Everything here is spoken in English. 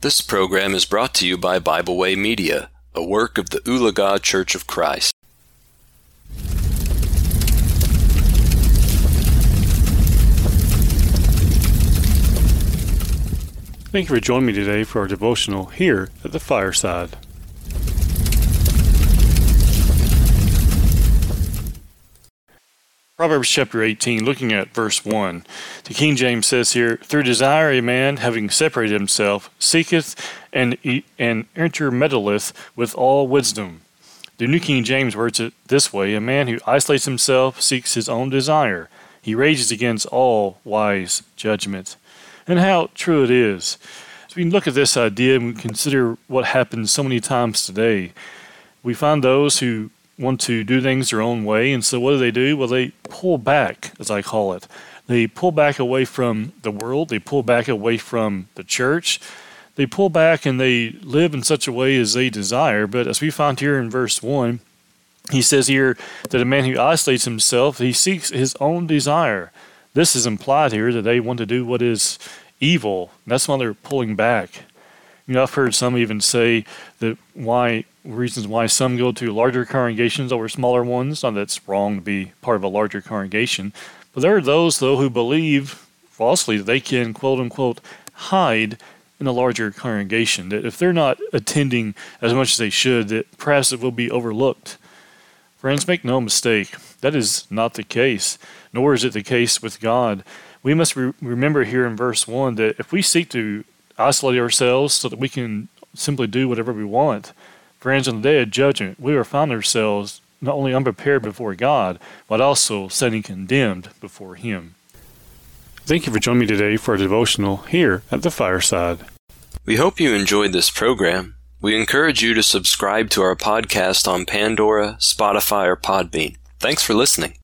This program is brought to you by Bible Way Media, a work of the Oologah Church of Christ. Thank you for joining me today for our devotional here at the fireside. Proverbs chapter 18, looking at verse 1. The King James says here, Through desire a man, having separated himself, seeketh and, and intermeddleth with all wisdom. The New King James words it this way A man who isolates himself seeks his own desire. He rages against all wise judgment. And how true it is. As we look at this idea and we consider what happens so many times today, we find those who want to do things their own way. And so what do they do? Well, they pull back, as I call it. They pull back away from the world, they pull back away from the church. They pull back and they live in such a way as they desire. But as we find here in verse 1, he says here that a man who isolates himself, he seeks his own desire. This is implied here that they want to do what is evil. That's why they're pulling back. You know, I've heard some even say that why reasons why some go to larger congregations over smaller ones. Not that it's wrong to be part of a larger congregation, but there are those though who believe falsely that they can quote unquote hide in a larger congregation. That if they're not attending as much as they should, that perhaps it will be overlooked. Friends, make no mistake, that is not the case, nor is it the case with God. We must re- remember here in verse 1 that if we seek to isolate ourselves so that we can simply do whatever we want, friends, on the day of judgment, we will find ourselves not only unprepared before God, but also sitting condemned before Him. Thank you for joining me today for a devotional here at the fireside. We hope you enjoyed this program. We encourage you to subscribe to our podcast on Pandora, Spotify, or Podbean. Thanks for listening.